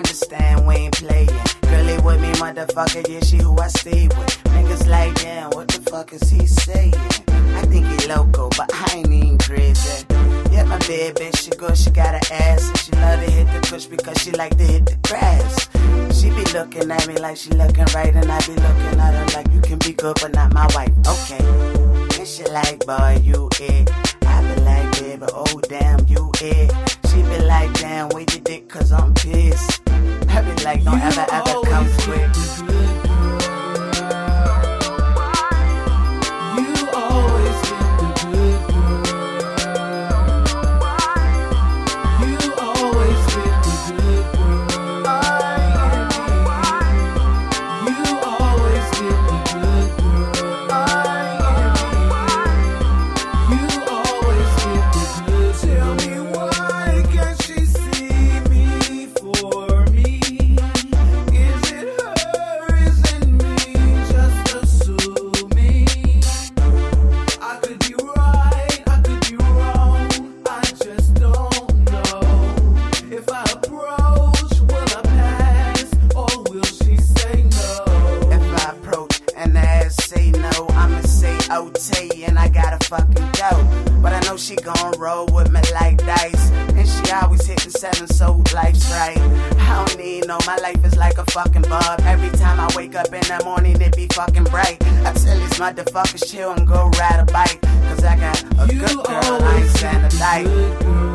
Understand we ain't playing. Girlie with me, motherfucker, yeah, she who I stay with. Niggas like, damn, what the fuck is he saying? I think he loco, but I ain't even crazy. Yeah, my baby, bitch, she good, she got an ass. And she love to hit the push because she like to hit the grass. She be looking at me like she looking right, and I be looking at her like you can be good, but not my wife. Okay. And she like, boy, you it. She gon' roll with me like dice. And she always hitting seven, so life's right. I don't need no, my life is like a fucking bub. Every time I wake up in the morning, it be fucking bright. I tell these motherfuckers chill and go ride a bike. Cause I got a You good girl, I ain't always stand a get